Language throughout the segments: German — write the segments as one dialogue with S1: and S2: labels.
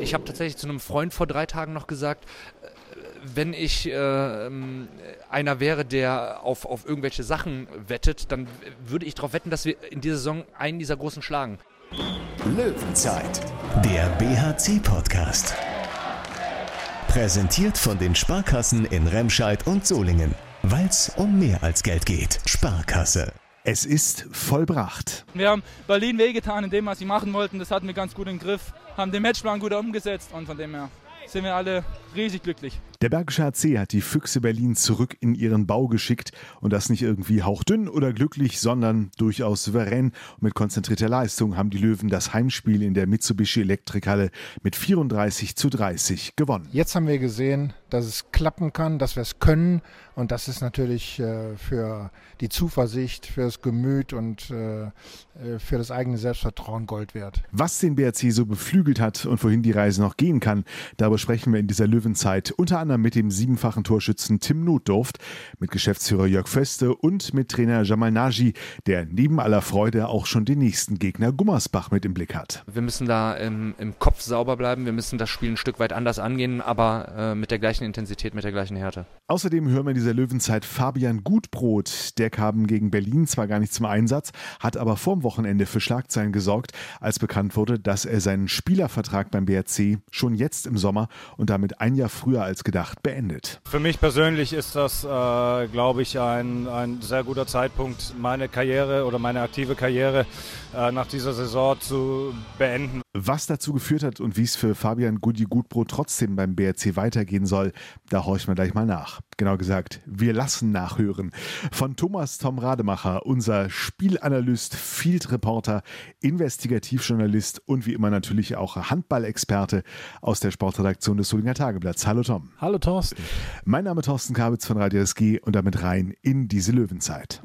S1: ich habe tatsächlich zu einem Freund vor drei Tagen noch gesagt, äh, wenn ich äh, einer wäre, der auf, auf irgendwelche Sachen wettet, dann würde ich darauf wetten, dass wir in dieser Saison einen dieser großen schlagen.
S2: Löwenzeit, der BHC-Podcast. Präsentiert von den Sparkassen in Remscheid und Solingen. Weil es um mehr als Geld geht. Sparkasse.
S3: Es ist vollbracht.
S4: Wir haben Berlin wehgetan in dem, was sie machen wollten. Das hatten wir ganz gut im Griff. Haben den Matchplan gut umgesetzt und von dem her sind wir alle riesig glücklich.
S3: Der Bergische HC hat die Füchse Berlin zurück in ihren Bau geschickt und das nicht irgendwie hauchdünn oder glücklich, sondern durchaus souverän. Und mit konzentrierter Leistung haben die Löwen das Heimspiel in der Mitsubishi Elektrikhalle mit 34 zu 30 gewonnen.
S5: Jetzt haben wir gesehen, dass es klappen kann, dass wir es können und das ist natürlich äh, für die Zuversicht, für das Gemüt und äh, äh für das eigene Selbstvertrauen Gold wert.
S3: Was den BRC so beflügelt hat und wohin die Reise noch gehen kann, darüber sprechen wir in dieser Löwenzeit unter anderem mit dem siebenfachen Torschützen Tim Notdurft, mit Geschäftsführer Jörg Föste und mit Trainer Jamal Naji, der neben aller Freude auch schon den nächsten Gegner Gummersbach mit im Blick hat.
S1: Wir müssen da im, im Kopf sauber bleiben, wir müssen das Spiel ein Stück weit anders angehen, aber äh, mit der gleichen Intensität, mit der gleichen Härte.
S3: Außerdem hören wir in dieser Löwenzeit Fabian Gutbrot. Der kam gegen Berlin zwar gar nicht zum Einsatz, hat aber vorm Wochenende für Schlagzeilen gesorgt, als bekannt wurde, dass er seinen Spielervertrag beim BRC schon jetzt im Sommer und damit ein Jahr früher als gedacht beendet.
S6: Für mich persönlich ist das, äh, glaube ich, ein, ein sehr guter Zeitpunkt, meine Karriere oder meine aktive Karriere äh, nach dieser Saison zu beenden.
S3: Was dazu geführt hat und wie es für Fabian Gudi Gutbrot trotzdem beim BRC weitergehen soll, da horchen wir gleich mal nach. Genau gesagt, wir lassen nachhören. Von Thomas Tom Rademacher, unser Spielanalyst, Field Reporter, Investigativjournalist und wie immer natürlich auch Handballexperte aus der Sportredaktion des Solinger Tageblatts. Hallo Tom.
S7: Hallo Thorsten.
S3: Mein Name ist Thorsten Kabitz von Radio SG und damit rein in diese Löwenzeit.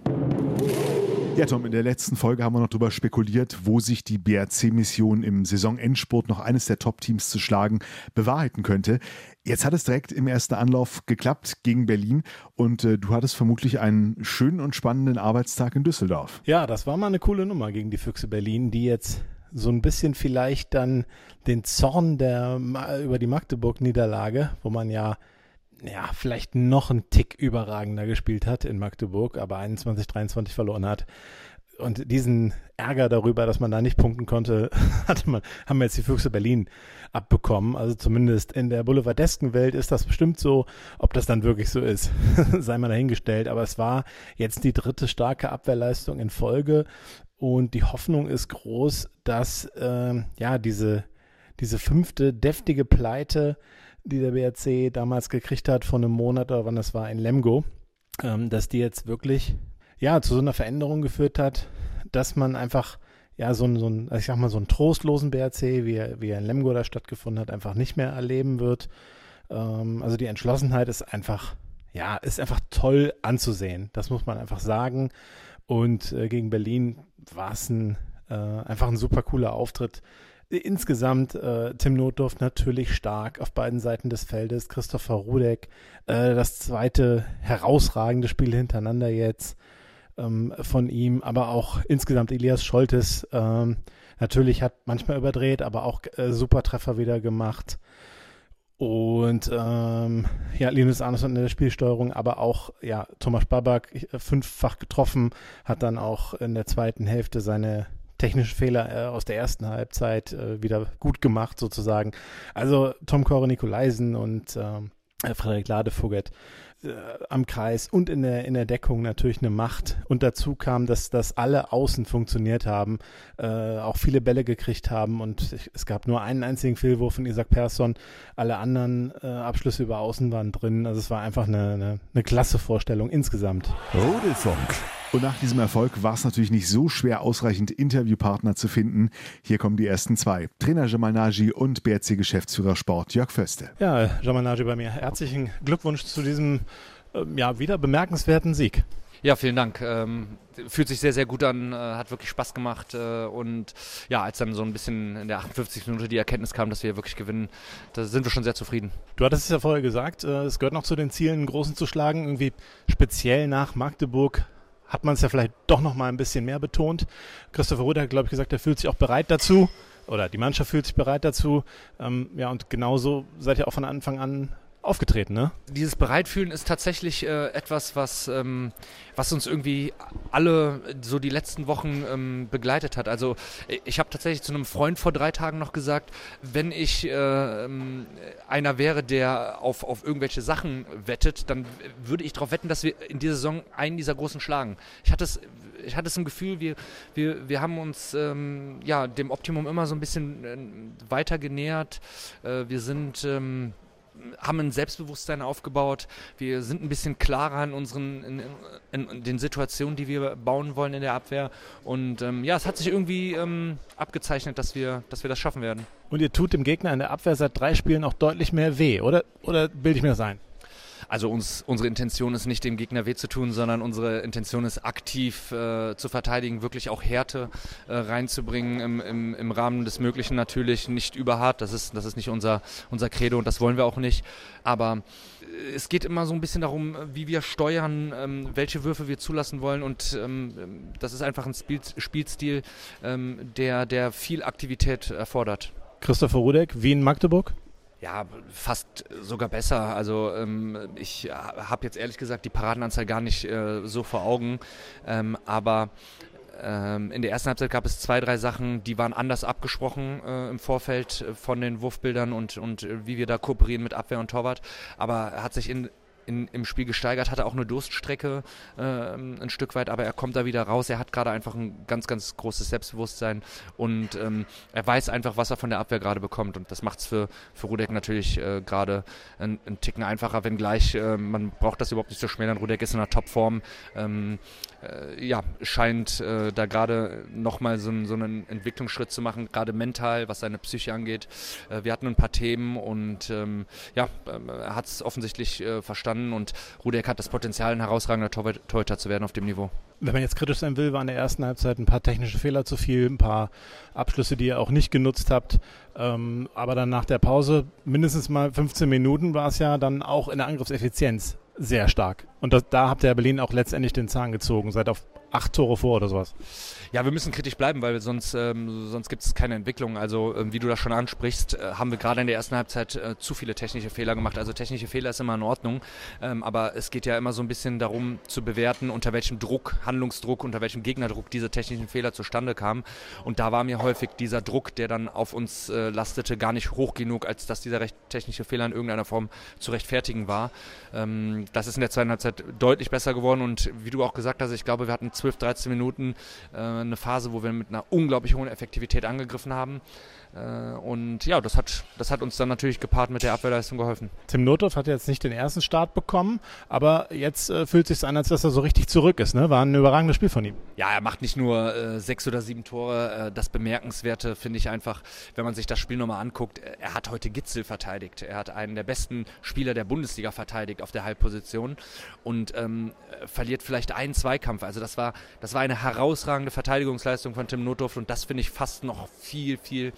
S3: Ja, Tom, in der letzten Folge haben wir noch darüber spekuliert, wo sich die BRC-Mission im Saisonendspurt noch eines der Top-Teams zu schlagen bewahrheiten könnte. Jetzt hat es direkt im ersten Anlauf geklappt gegen Berlin und äh, du hattest vermutlich einen schönen und spannenden Arbeitstag in Düsseldorf.
S7: Ja, das war mal eine coole Nummer gegen die Füchse Berlin, die jetzt so ein bisschen vielleicht dann den Zorn der über die Magdeburg-Niederlage, wo man ja ja, vielleicht noch einen Tick überragender gespielt hat in Magdeburg, aber 21, 23 verloren hat. Und diesen Ärger darüber, dass man da nicht punkten konnte, hatte man, haben wir jetzt die Füchse Berlin abbekommen. Also zumindest in der boulevardesken Welt ist das bestimmt so. Ob das dann wirklich so ist, sei mal dahingestellt. Aber es war jetzt die dritte starke Abwehrleistung in Folge. Und die Hoffnung ist groß, dass äh, ja diese, diese fünfte deftige Pleite die der BRC damals gekriegt hat von einem Monat oder wann das war in Lemgo, ähm, dass die jetzt wirklich ja zu so einer Veränderung geführt hat, dass man einfach ja so ein, so ein also ich sag mal so einen trostlosen BRC, wie er, wie er in Lemgo da stattgefunden hat, einfach nicht mehr erleben wird. Ähm, also die Entschlossenheit ist einfach ja ist einfach toll anzusehen. Das muss man einfach sagen. Und äh, gegen Berlin war es ein äh, einfach ein super cooler Auftritt Insgesamt äh, Tim Notdorf natürlich stark auf beiden Seiten des Feldes. Christopher Rudek, äh, das zweite herausragende Spiel hintereinander jetzt ähm, von ihm, aber auch insgesamt Elias Scholtes. Ähm, natürlich hat manchmal überdreht, aber auch äh, super Treffer wieder gemacht. Und ähm, ja, Linus Arneson in der Spielsteuerung, aber auch ja, Thomas Babak äh, fünffach getroffen, hat dann auch in der zweiten Hälfte seine technische Fehler äh, aus der ersten Halbzeit äh, wieder gut gemacht sozusagen. Also Tom Kore Nikolaisen und ähm, äh, Frederik äh, am Kreis und in der, in der Deckung natürlich eine Macht. Und dazu kam, dass, dass alle Außen funktioniert haben, äh, auch viele Bälle gekriegt haben und ich, es gab nur einen einzigen Fehlwurf von Isaac Persson. Alle anderen äh, Abschlüsse über Außen waren drin. Also es war einfach eine, eine, eine klasse Vorstellung insgesamt.
S3: Rudelfunk. Und nach diesem Erfolg war es natürlich nicht so schwer, ausreichend Interviewpartner zu finden. Hier kommen die ersten zwei. Trainer Jamal Naji und BRC-Geschäftsführer Sport Jörg Föste.
S7: Ja, Jamal Naji bei mir. Herzlichen Glückwunsch zu diesem ja, wieder bemerkenswerten Sieg.
S1: Ja, vielen Dank. Ähm, fühlt sich sehr, sehr gut an, äh, hat wirklich Spaß gemacht. Äh, und ja, als dann so ein bisschen in der 58. Minute die Erkenntnis kam, dass wir wirklich gewinnen, da sind wir schon sehr zufrieden.
S7: Du hattest es ja vorher gesagt, äh, es gehört noch zu den Zielen, einen Großen zu schlagen. Irgendwie speziell nach Magdeburg hat man es ja vielleicht doch noch mal ein bisschen mehr betont. Christopher Rüder hat, glaube ich, gesagt, er fühlt sich auch bereit dazu. oder die Mannschaft fühlt sich bereit dazu. Ähm, ja, und genauso seid ihr auch von Anfang an aufgetreten, ne?
S1: Dieses Bereitfühlen ist tatsächlich äh, etwas, was, ähm, was uns irgendwie alle so die letzten Wochen ähm, begleitet hat. Also ich habe tatsächlich zu einem Freund vor drei Tagen noch gesagt, wenn ich äh, ähm, einer wäre, der auf, auf irgendwelche Sachen wettet, dann würde ich darauf wetten, dass wir in dieser Saison einen dieser großen schlagen. Ich hatte es ich hatte es im Gefühl, wir, wir, wir haben uns ähm, ja, dem Optimum immer so ein bisschen äh, weiter genähert. Äh, wir sind ähm, haben ein Selbstbewusstsein aufgebaut. Wir sind ein bisschen klarer in unseren in, in, in den Situationen, die wir bauen wollen in der Abwehr. Und ähm, ja, es hat sich irgendwie ähm, abgezeichnet, dass wir, dass wir das schaffen werden.
S7: Und ihr tut dem Gegner in der Abwehr seit drei Spielen auch deutlich mehr weh, oder? Oder bilde ich mir das ein?
S1: Also uns, unsere Intention ist nicht dem Gegner weh zu tun, sondern unsere Intention ist aktiv äh, zu verteidigen, wirklich auch Härte äh, reinzubringen im, im, im, Rahmen des Möglichen natürlich, nicht überhart, das ist, das ist nicht unser, unser Credo und das wollen wir auch nicht. Aber äh, es geht immer so ein bisschen darum, wie wir steuern, ähm, welche Würfe wir zulassen wollen und ähm, das ist einfach ein Spiel, Spielstil, ähm, der, der viel Aktivität erfordert.
S7: Christopher Rudek, Wien, Magdeburg?
S1: Ja, fast sogar besser. Also ähm, ich habe jetzt ehrlich gesagt die Paradenanzahl gar nicht äh, so vor Augen, ähm, aber ähm, in der ersten Halbzeit gab es zwei, drei Sachen, die waren anders abgesprochen äh, im Vorfeld von den Wurfbildern und, und äh, wie wir da kooperieren mit Abwehr und Torwart. Aber er hat sich in in, im Spiel gesteigert, hatte auch eine Durststrecke äh, ein Stück weit, aber er kommt da wieder raus. Er hat gerade einfach ein ganz, ganz großes Selbstbewusstsein und ähm, er weiß einfach, was er von der Abwehr gerade bekommt. Und das macht es für, für Rudek natürlich äh, gerade einen, Ticken einfacher, wenngleich äh, man braucht das überhaupt nicht zu schmälern. Rudek ist in einer Topform. Ähm, äh, ja, scheint äh, da gerade nochmal so, so einen Entwicklungsschritt zu machen, gerade mental, was seine Psyche angeht. Äh, wir hatten ein paar Themen und ähm, ja, ähm, er hat es offensichtlich äh, verstanden und Rudek hat das Potenzial, ein herausragender Torhüter zu werden auf dem Niveau.
S7: Wenn man jetzt kritisch sein will, waren in der ersten Halbzeit ein paar technische Fehler zu viel, ein paar Abschlüsse, die ihr auch nicht genutzt habt. Ähm, aber dann nach der Pause, mindestens mal 15 Minuten, war es ja dann auch in der Angriffseffizienz sehr stark. Und das, da habt ihr Berlin auch letztendlich den Zahn gezogen, seid auf acht Tore vor oder sowas.
S1: Ja, wir müssen kritisch bleiben, weil sonst, ähm, sonst gibt es keine Entwicklung. Also ähm, wie du das schon ansprichst, äh, haben wir gerade in der ersten Halbzeit äh, zu viele technische Fehler gemacht. Also technische Fehler ist immer in Ordnung, ähm, aber es geht ja immer so ein bisschen darum zu bewerten, unter welchem Druck, Handlungsdruck, unter welchem Gegnerdruck diese technischen Fehler zustande kamen. Und da war mir häufig dieser Druck, der dann auf uns äh, lastete, gar nicht hoch genug, als dass dieser recht technische Fehler in irgendeiner Form zu rechtfertigen war. Ähm, das ist in der zweiten Halbzeit deutlich besser geworden und wie du auch gesagt hast, ich glaube, wir hatten 12, 13 Minuten äh, eine Phase, wo wir mit einer unglaublich hohen Effektivität angegriffen haben. Äh, und ja, das hat, das hat uns dann natürlich gepaart mit der Abwehrleistung geholfen.
S7: Tim Notdorf hat jetzt nicht den ersten Start bekommen, aber jetzt äh, fühlt es sich an, als dass er so richtig zurück ist. Ne? War ein überragendes Spiel von ihm.
S1: Ja, er macht nicht nur äh, sechs oder sieben Tore. Äh, das Bemerkenswerte finde ich einfach, wenn man sich das Spiel nochmal anguckt, er hat heute Gitzel verteidigt. Er hat einen der besten Spieler der Bundesliga verteidigt auf der Halbposition und ähm, verliert vielleicht einen Zweikampf. Also das war, das war eine herausragende Verteidigungsleistung von Tim Notdorf und das finde ich fast noch viel, viel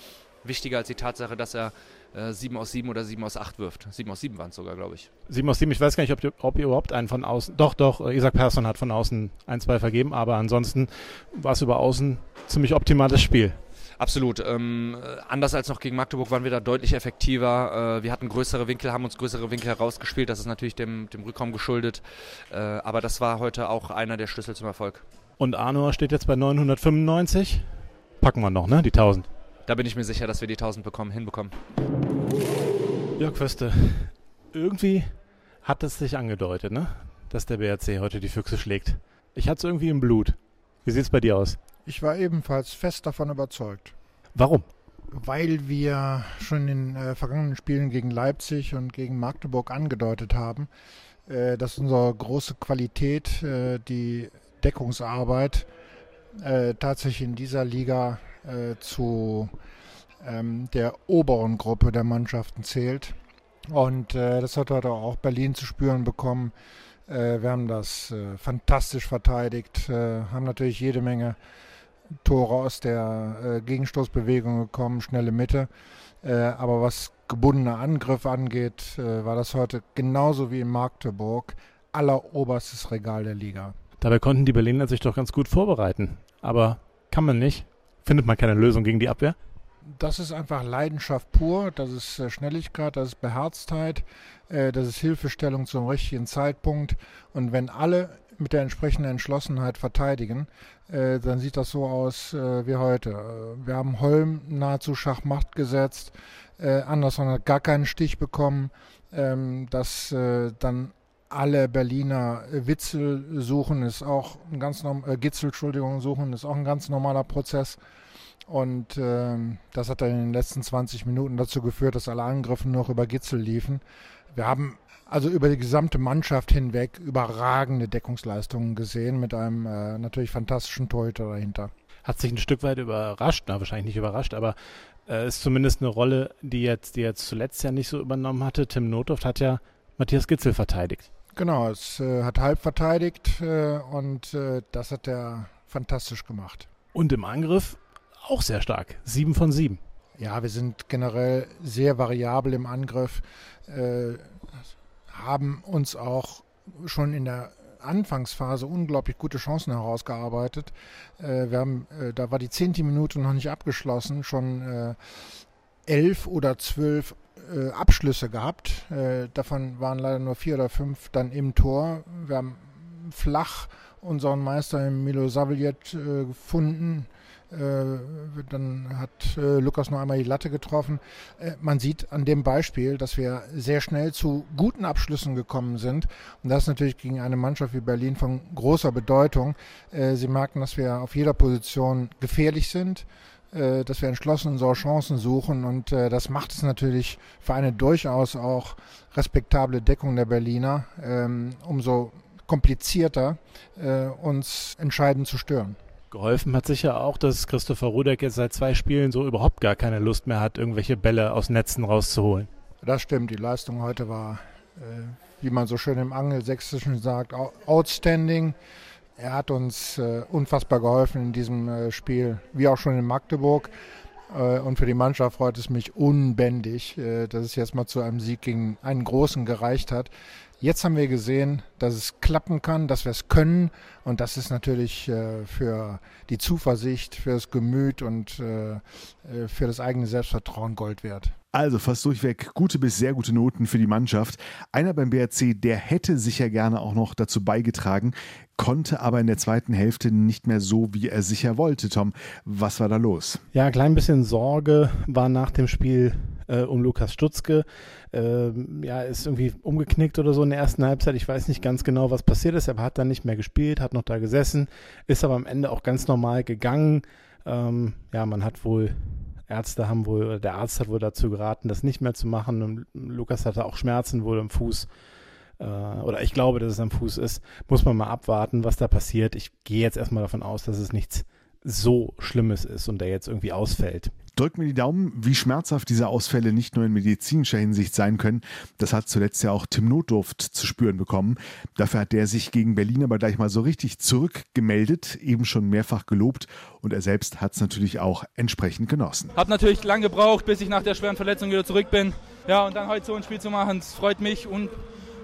S1: wichtiger als die Tatsache, dass er äh, 7 aus 7 oder 7 aus 8 wirft. 7 aus 7 waren es sogar, glaube ich.
S7: 7 aus 7, ich weiß gar nicht, ob, ob, ihr überhaupt einen von außen. Doch, doch, äh, Isaac Persson hat von außen ein, zwei vergeben, aber ansonsten war es über außen ziemlich optimales Spiel.
S1: Absolut. Ähm, anders als noch gegen Magdeburg waren wir da deutlich effektiver. Äh, wir hatten größere Winkel, haben uns größere Winkel herausgespielt. Das ist natürlich dem, dem Rückraum geschuldet. Äh, aber das war heute auch einer der Schlüssel zum Erfolg.
S7: Und Arnoa steht jetzt bei 995. Packen wir noch, ne? Die 1000
S1: da bin ich mir sicher, dass wir die 1000 bekommen, hinbekommen.
S7: Jörg Föste, irgendwie hat es sich angedeutet, ne? dass der BRC heute die Füchse schlägt. Ich hatte es irgendwie im Blut. Wie sieht es bei dir aus?
S5: Ich war ebenfalls fest davon überzeugt.
S7: Warum?
S5: Weil wir schon in äh, vergangenen Spielen gegen Leipzig und gegen Magdeburg angedeutet haben, äh, dass unsere große Qualität, äh, die Deckungsarbeit, äh, tatsächlich in dieser Liga zu ähm, der oberen Gruppe der Mannschaften zählt. Und äh, das hat heute auch Berlin zu spüren bekommen. Äh, wir haben das äh, fantastisch verteidigt, äh, haben natürlich jede Menge Tore aus der äh, Gegenstoßbewegung gekommen, schnelle Mitte. aber was gebundene Angriff angeht, war das heute genauso wie in Magdeburg alleroberstes Regal der Liga.
S7: Dabei konnten die Berliner sich doch ganz gut vorbereiten. Aber kann man nicht findet man keine Lösung gegen die Abwehr?
S5: das ist einfach Leidenschaft pur, das ist äh, Schnelligkeit, das ist Beherztheit, äh, das ist Hilfestellung zum richtigen Zeitpunkt. Und wenn alle mit der entsprechenden Entschlossenheit verteidigen, äh, dann sieht das so aus wie heute. Wir haben Holm nahezu Schachmacht gesetzt, äh, hat gar keinen Stich bekommen, ähm, dass dann alle Berliner Witzel suchen, ist auch ein ganz normal, Gitzel, Entschuldigung, suchen, ist auch ein ganz normaler Prozess. Und ähm, das hat dann in den letzten 20 Minuten dazu geführt, dass alle Angriffe noch über Gitzel liefen. Wir haben also über die gesamte Mannschaft hinweg überragende Deckungsleistungen gesehen mit einem äh, natürlich fantastischen Torhüter dahinter.
S7: Hat sich ein Stück weit überrascht, na wahrscheinlich nicht überrascht, aber äh, ist zumindest eine Rolle, die jetzt, die jetzt zuletzt ja nicht so übernommen hatte. Tim Notdorf hat ja Matthias Gitzel verteidigt.
S5: Genau, es äh, hat halb verteidigt äh, und äh, das hat er fantastisch gemacht.
S7: Und im Angriff auch sehr stark. Sieben von sieben.
S5: Ja, wir sind generell sehr variabel im Angriff, äh, haben uns auch schon in der Anfangsphase unglaublich gute Chancen herausgearbeitet. Äh, wir haben, äh, da war die zehnte Minute noch nicht abgeschlossen, schon elf oder zwölf äh, Abschlüsse gehabt. Äh, davon waren leider nur vier oder fünf dann im Tor. Wir haben flach unseren Meister Milo Saviliet äh, gefunden äh, dann hat äh, Lukas noch einmal die Latte getroffen. Äh, man sieht an dem Beispiel, dass wir sehr schnell zu guten Abschlüssen gekommen sind. Und das ist natürlich gegen eine Mannschaft wie Berlin von großer Bedeutung. Sie merken, dass wir auf jeder Position gefährlich sind dass wir entschlossen unsere Chancen suchen und das macht es natürlich für eine durchaus auch respektable Deckung der Berliner ähm, umso komplizierter uns entscheidend zu stören.
S7: Geholfen hat sicher auch, dass Christopher Rudek jetzt seit zwei Spielen so überhaupt gar keine Lust mehr hat, irgendwelche Bälle aus Netzen rauszuholen.
S5: Das stimmt. Die Leistung heute war, äh, wie man so schön im Angelsächsischen sagt, outstanding. Er hat uns äh, unfassbar geholfen in diesem äh, Spiel, wie auch schon in Magdeburg. Äh, und für die Mannschaft freut es mich unbändig, äh, dass es jetzt mal zu einem Sieg gegen einen Großen gereicht hat. Jetzt haben wir gesehen, dass es klappen kann, dass wir es können. Und das ist natürlich äh, für die Zuversicht, für das Gemüt und äh, äh für das eigene Selbstvertrauen Gold wert.
S3: Also fast durchweg gute bis sehr gute Noten für die Mannschaft. Einer beim BRC, der hätte sicher gerne auch noch dazu beigetragen, konnte aber in der zweiten Hälfte nicht mehr so, wie er sicher wollte. Tom, was war da los?
S7: Ja, ein klein bisschen Sorge war nach dem Spiel äh, um Lukas Stutzke. Äh, ja, ist irgendwie umgeknickt oder so in der ersten Halbzeit. Ich weiß nicht ganz genau, was passiert ist. Er hat dann nicht mehr gespielt, hat noch da gesessen, ist aber am Ende auch ganz normal gegangen. Ähm, ja, man hat wohl Ärzte haben wohl, der Arzt hat wohl dazu geraten, das nicht mehr zu machen. Und Lukas hatte auch Schmerzen wohl im Fuß. Äh, oder ich glaube, dass es am Fuß ist. Muss man mal abwarten, was da passiert. Ich gehe jetzt erstmal davon aus, dass es nichts so Schlimmes ist und der jetzt irgendwie ausfällt.
S3: Drückt mir die Daumen, wie schmerzhaft diese Ausfälle nicht nur in medizinischer Hinsicht sein können. Das hat zuletzt ja auch Tim Notdurft zu spüren bekommen. Dafür hat der sich gegen Berlin aber gleich mal so richtig zurückgemeldet, eben schon mehrfach gelobt und er selbst hat es natürlich auch entsprechend genossen.
S4: Hat natürlich lange gebraucht, bis ich nach der schweren Verletzung wieder zurück bin. Ja, und dann heute so ein Spiel zu machen, das freut mich und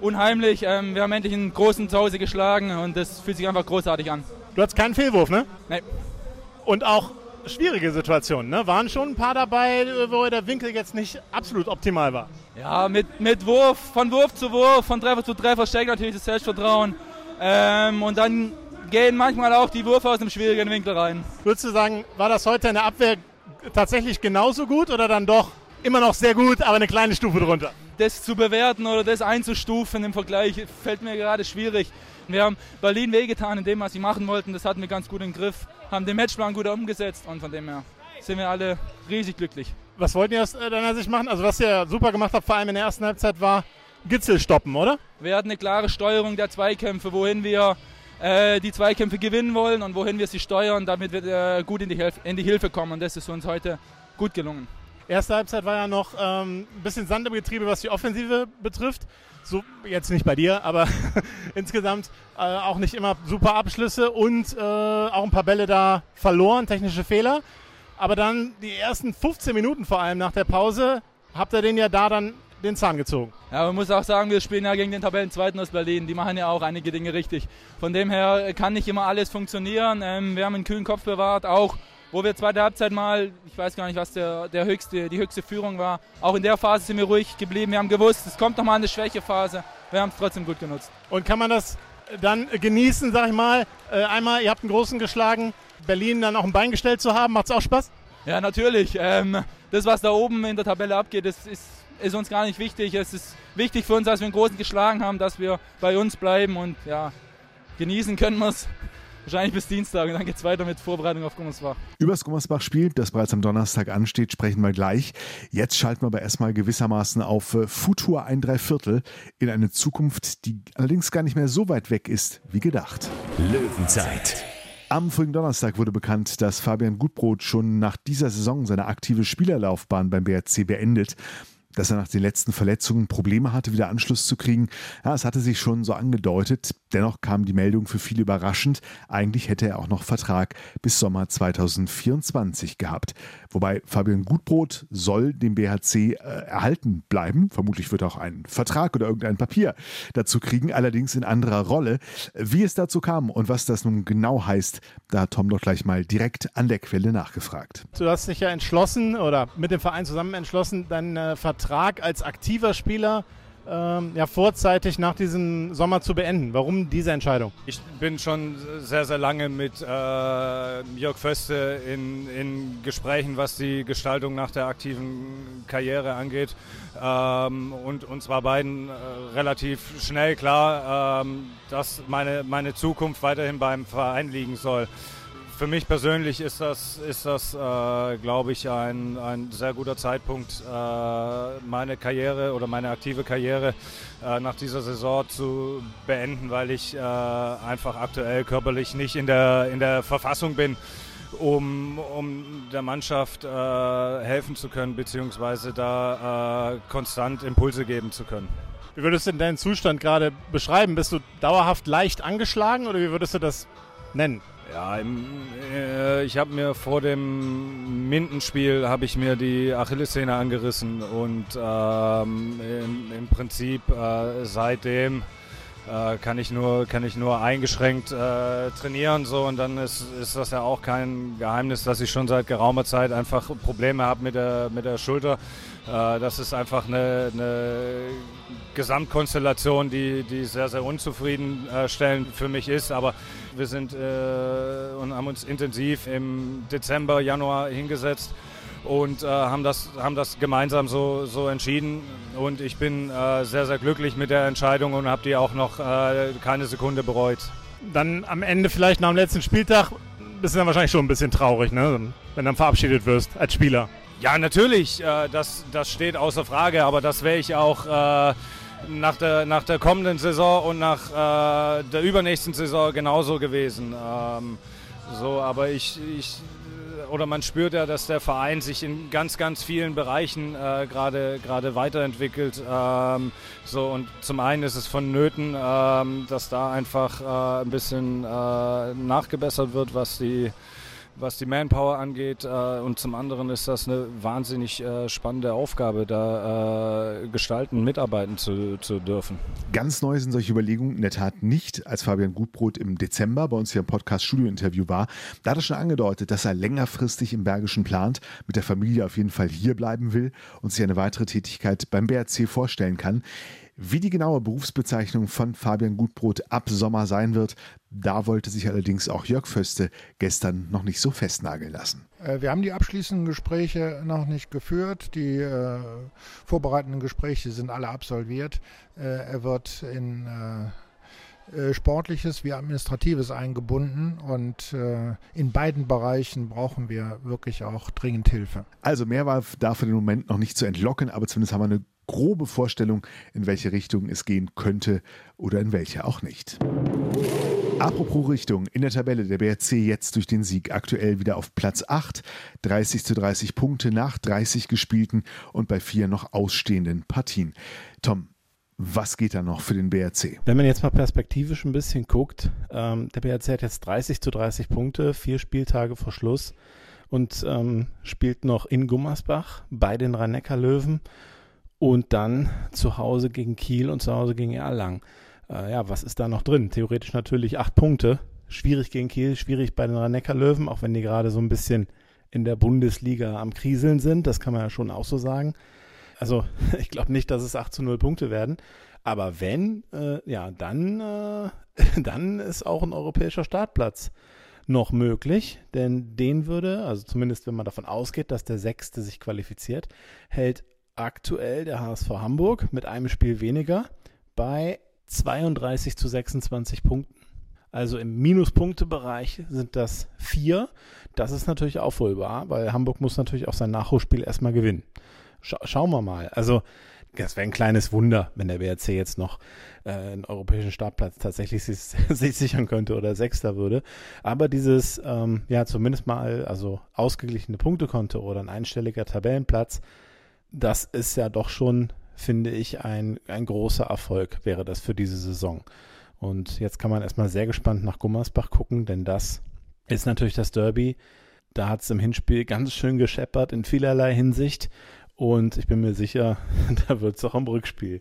S4: unheimlich. Ähm, wir haben endlich einen großen Zuhause geschlagen und das fühlt sich einfach großartig an.
S7: Du hattest keinen Fehlwurf, ne?
S4: Nein.
S7: Und auch schwierige Situationen. Ne? Waren schon ein paar dabei, wo der Winkel jetzt nicht absolut optimal war.
S4: Ja, mit, mit Wurf, von Wurf zu Wurf, von Treffer zu Treffer steigt natürlich das Selbstvertrauen. Ähm, und dann gehen manchmal auch die Würfe aus dem schwierigen Winkel rein.
S7: Würdest du sagen, war das heute in der Abwehr tatsächlich genauso gut oder dann doch immer noch sehr gut, aber eine kleine Stufe drunter?
S4: Das zu bewerten oder das einzustufen im Vergleich fällt mir gerade schwierig. Wir haben Berlin wehgetan in dem, was sie machen wollten. Das hatten wir ganz gut im Griff. Haben den Matchplan gut umgesetzt und von dem her sind wir alle riesig glücklich.
S7: Was wollten ihr aus äh, deiner Sicht machen? Also was ihr super gemacht habt, vor allem in der ersten Halbzeit, war Gitzel stoppen, oder?
S4: Wir hatten eine klare Steuerung der Zweikämpfe, wohin wir äh, die Zweikämpfe gewinnen wollen und wohin wir sie steuern, damit wir äh, gut in die, Hilf in die Hilfe kommen. Und das ist uns heute gut gelungen.
S7: Erste Halbzeit war ja noch ähm, ein bisschen Sand im Getriebe, was die Offensive betrifft so jetzt nicht bei dir, aber insgesamt äh, auch nicht immer super Abschlüsse und äh, auch ein paar Bälle da verloren, technische Fehler. Aber dann die ersten 15 Minuten vor allem nach der Pause habt ihr den ja da dann den Zahn gezogen.
S4: Ja, man muss auch sagen, wir spielen ja gegen den Tabellenzweiten aus Berlin. Die machen ja auch einige Dinge richtig. Von dem her kann nicht immer alles funktionieren. Ähm, wir haben einen kühlen Kopf bewahrt, auch wo wir zweite Halbzeit mal, ich weiß gar nicht, was der, der höchste, die höchste Führung war, auch in der Phase sind wir ruhig geblieben. Wir haben gewusst, es kommt nochmal eine Schwächephase. Wir haben es trotzdem gut genutzt.
S7: Und kann man das dann genießen, sag ich mal? Äh, einmal, ihr habt einen großen geschlagen, Berlin dann auch ein Bein gestellt zu haben, macht es auch Spaß?
S4: Ja, natürlich. Ähm, das, was da oben in der Tabelle abgeht, das ist, ist uns gar nicht wichtig. Es ist wichtig für uns, dass wir einen großen geschlagen haben, dass wir bei uns bleiben und ja, genießen können wir es wahrscheinlich bis Dienstag und dann geht es weiter mit Vorbereitung auf Gummersbach.
S3: Über das Gummersbach-Spiel, das bereits am Donnerstag ansteht, sprechen wir gleich. Jetzt schalten wir aber erstmal gewissermaßen auf äh, Futur ein Dreiviertel in eine Zukunft, die allerdings gar nicht mehr so weit weg ist wie gedacht.
S2: Löwenzeit.
S3: Am vorigen Donnerstag wurde bekannt, dass Fabian Gutbrot schon nach dieser Saison seine aktive Spielerlaufbahn beim BRC beendet dass er nach den letzten Verletzungen Probleme hatte, wieder Anschluss zu kriegen. Ja, es hatte sich schon so angedeutet. Dennoch kam die Meldung für viele überraschend. Eigentlich hätte er auch noch Vertrag bis Sommer 2024 gehabt. Wobei Fabian Gutbrot soll dem BHC äh, erhalten bleiben. Vermutlich wird er auch einen Vertrag oder irgendein Papier dazu kriegen, allerdings in anderer Rolle. Wie es dazu kam und was das nun genau heißt, da hat Tom doch gleich mal direkt an der Quelle nachgefragt.
S7: Du hast dich ja entschlossen oder mit dem Verein zusammen entschlossen, deinen äh, Vertrag Vertrag als aktiver Spieler ähm, ja, vorzeitig nach diesem Sommer zu beenden. Warum diese Entscheidung?
S6: Ich bin schon sehr, sehr lange mit äh, Jörg Föste in, in Gesprächen, was die Gestaltung nach der aktiven Karriere angeht. Ähm, und uns war beiden äh, relativ schnell klar, ähm, dass meine, meine Zukunft weiterhin beim Verein liegen soll. Für mich persönlich ist das, ist das äh, glaube ich, ein, ein sehr guter Zeitpunkt, äh, meine Karriere oder meine aktive Karriere äh, nach dieser Saison zu beenden, weil ich äh, einfach aktuell körperlich nicht in der, in der Verfassung bin, um, um der Mannschaft äh, helfen zu können, beziehungsweise da äh, konstant Impulse geben zu können.
S7: Wie würdest du denn deinen Zustand gerade beschreiben? Bist du dauerhaft leicht angeschlagen oder wie würdest du das nennen?
S6: Ja, im, äh, ich habe mir vor dem Mindenspiel habe ich mir die Achillessehne angerissen und ähm, im, im, Prinzip äh, seitdem äh, kann ich nur kann ich nur eingeschränkt äh, trainieren so und dann ist, ist das ja auch kein Geheimnis, dass ich schon seit geraumer Zeit einfach Probleme habe mit der mit der Schulter. Äh, das ist einfach eine, eine Gesamtkonstellation, die, die sehr, sehr unzufriedenstellend für mich ist. Aber wir sind äh, und haben uns intensiv im Dezember, Januar hingesetzt und äh, haben, das, haben das gemeinsam so, so entschieden. Und ich bin äh, sehr, sehr glücklich mit der Entscheidung und habe die auch noch äh, keine Sekunde bereut.
S7: Dann am Ende vielleicht nach dem letzten Spieltag bist du dann wahrscheinlich schon ein bisschen traurig, ne? wenn du dann verabschiedet wirst als Spieler.
S6: Ja, natürlich, äh, das, das steht außer Frage, aber das wäre ich auch äh, nach, der, nach der kommenden Saison und nach äh, der übernächsten Saison genauso gewesen. Ähm, so, aber ich, ich oder man spürt ja, dass der Verein sich in ganz, ganz vielen Bereichen äh, gerade weiterentwickelt. Ähm, so und zum einen ist es vonnöten, ähm, dass da einfach äh, ein bisschen äh, nachgebessert wird, was die was die Manpower angeht. Äh, und zum anderen ist das eine wahnsinnig äh, spannende Aufgabe, da äh, gestalten, mitarbeiten zu, zu dürfen.
S3: Ganz neu sind solche Überlegungen in der Tat nicht, als Fabian Gutbrot im Dezember bei uns hier im Podcast-Studio-Interview war. Da hat er schon angedeutet, dass er längerfristig im Bergischen plant, mit der Familie auf jeden Fall hier bleiben will und sich eine weitere Tätigkeit beim BRC vorstellen kann. Wie die genaue Berufsbezeichnung von Fabian Gutbrot ab Sommer sein wird, da wollte sich allerdings auch Jörg Föste gestern noch nicht so festnageln lassen.
S5: Äh, wir haben die abschließenden Gespräche noch nicht geführt. Die äh, vorbereitenden Gespräche sind alle absolviert. Äh, er wird in äh, äh Sportliches wie Administratives eingebunden und äh, in beiden Bereichen brauchen wir wirklich auch dringend Hilfe.
S3: Also mehr war dafür im Moment noch nicht zu entlocken, aber zumindest haben wir eine grobe Vorstellung, in welche Richtung es gehen könnte oder in welche auch nicht. Apropos Richtung, in der Tabelle der BRC jetzt durch den Sieg aktuell wieder auf Platz 8, 30 zu 30 Punkte nach 30 gespielten und bei vier noch ausstehenden Partien. Tom, was geht da noch für den BRC?
S7: Wenn man jetzt mal perspektivisch ein bisschen guckt, ähm, der BRC hat jetzt 30 zu 30 Punkte, vier Spieltage vor Schluss und ähm, spielt noch in Gummersbach bei den Rhein-Neckar-Löwen und dann zu Hause gegen Kiel und zu Hause gegen Erlangen. Äh, ja, was ist da noch drin? Theoretisch natürlich acht Punkte. Schwierig gegen Kiel, schwierig bei den rhein löwen auch wenn die gerade so ein bisschen in der Bundesliga am Kriseln sind. Das kann man ja schon auch so sagen. Also ich glaube nicht, dass es 8 zu 0 Punkte werden. Aber wenn, äh, ja, dann, äh, dann ist auch ein europäischer Startplatz noch möglich, denn den würde, also zumindest wenn man davon ausgeht, dass der Sechste sich qualifiziert, hält aktuell der HSV Hamburg mit einem Spiel weniger bei 32 zu 26 Punkten. Also im Minuspunktebereich sind das vier. Das ist natürlich aufholbar, weil Hamburg muss natürlich auch sein Nachholspiel erstmal gewinnen. Scha schauen wir mal. Also das wäre ein kleines Wunder, wenn der BRC jetzt noch äh, einen europäischen Startplatz tatsächlich sich, sich, sichern könnte oder Sechster würde. Aber dieses, ähm, ja, zumindest mal, also ausgeglichene Punktekonto oder ein einstelliger Tabellenplatz, das ist ja doch schon, finde ich, ein, ein großer Erfolg wäre das für diese Saison. Und jetzt kann man erstmal sehr gespannt nach Gummersbach gucken, denn das ist natürlich das Derby. Da hat es im Hinspiel ganz schön gescheppert in vielerlei Hinsicht. Und ich bin mir sicher, da wird es auch im Rückspiel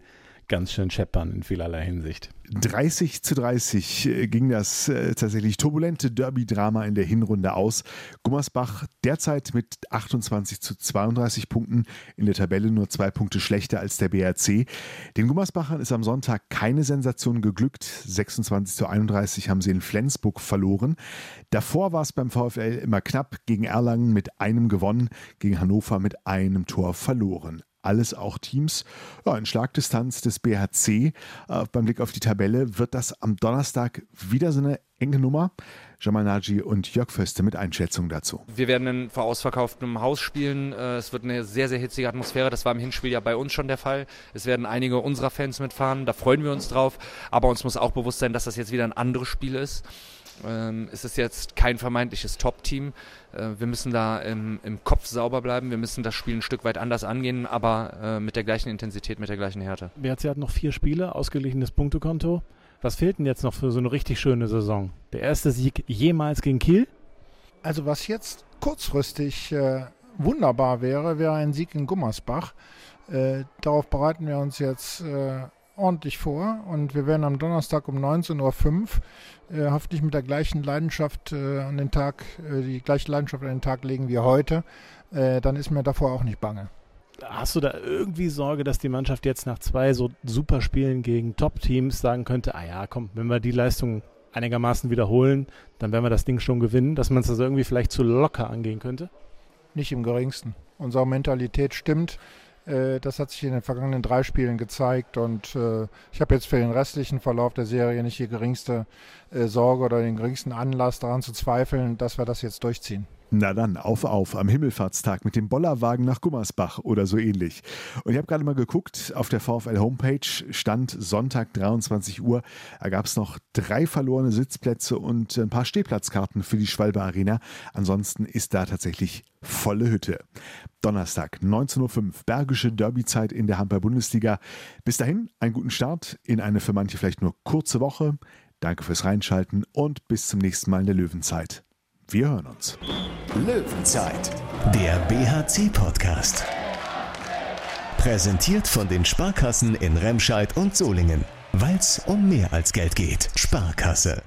S7: ganz schön scheppern in vielerlei Hinsicht.
S3: 30 zu 30 äh, ging das äh, tatsächlich turbulente Derby-Drama in der Hinrunde aus. Gummersbach derzeit mit 28 zu 32 Punkten in der Tabelle nur zwei Punkte schlechter als der BRC. Den Gummersbachern ist am Sonntag keine Sensation geglückt. 26 zu 31 haben sie in Flensburg verloren. Davor war es beim VfL immer knapp gegen Erlangen mit einem gewonnen, gegen Hannover mit einem Tor verloren alles auch Teams ja, in Schlagdistanz des BHC. Äh, beim Blick auf die Tabelle wird das am Donnerstag wieder so eine enge Nummer. Jamal Naji und Jörg Föste mit Einschätzung dazu.
S1: Wir werden in vor ausverkauftem Haus spielen. Äh, es wird eine sehr, sehr hitzige Atmosphäre. Das war im Hinspiel ja bei uns schon der Fall. Es werden einige unserer Fans mitfahren. Da freuen wir uns drauf. Aber uns muss auch bewusst sein, dass das jetzt wieder ein anderes Spiel ist. Ähm, es ist jetzt kein vermeintliches Top-Team. Äh, wir müssen da im, im, Kopf sauber bleiben. Wir müssen das Spiel ein Stück weit anders angehen, aber äh, mit der gleichen Intensität, mit der gleichen Härte.
S7: BRC hat noch vier Spiele, ausgeglichenes Punktekonto. Was fehlt denn jetzt noch für so eine richtig schöne Saison? Der erste Sieg jemals gegen Kiel?
S5: Also was jetzt kurzfristig äh, wunderbar wäre, wäre ein Sieg in Gummersbach. Äh, darauf bereiten wir uns jetzt äh, ordentlich vor und wir werden am Donnerstag um 19.05 Uhr äh, hoffentlich mit der gleichen Leidenschaft äh, an den Tag, äh, die gleiche Leidenschaft an den Tag legen wie heute. Äh, dann ist mir davor auch nicht bange.
S7: Hast du da irgendwie Sorge, dass die Mannschaft jetzt nach zwei so super Spielen gegen Top-Teams sagen könnte, ah ja, komm, wenn wir die Leistung einigermaßen wiederholen, dann werden wir das Ding schon gewinnen, dass man es also irgendwie vielleicht zu locker angehen könnte?
S5: Nicht im geringsten. Unsere Mentalität stimmt. Äh, das hat sich in den vergangenen drei Spielen gezeigt und äh, ich habe jetzt für den restlichen Verlauf der Serie nicht die geringste äh, Sorge oder den geringsten Anlass daran zu zweifeln, dass wir das jetzt durchziehen.
S3: Na dann, auf, auf, am Himmelfahrtstag mit dem Bollerwagen nach Gummersbach oder so ähnlich. Und ich habe gerade mal geguckt, auf der VfL Homepage stand Sonntag 23 Uhr, da gab es noch drei verlorene Sitzplätze und ein paar Stehplatzkarten für die Schwalbe Arena. Ansonsten ist da tatsächlich volle Hütte. Donnerstag, 19.05 Uhr, Bergische Derbyzeit in der Handball-Bundesliga. Bis dahin, einen guten Start in eine für manche vielleicht nur kurze Woche. Danke fürs Reinschalten und bis zum nächsten Mal in der Löwenzeit. Wir hören uns.
S2: Löwenzeit, der BHC-Podcast. Präsentiert von den Sparkassen in Remscheid und Solingen. Weil es um mehr als Geld geht. Sparkasse.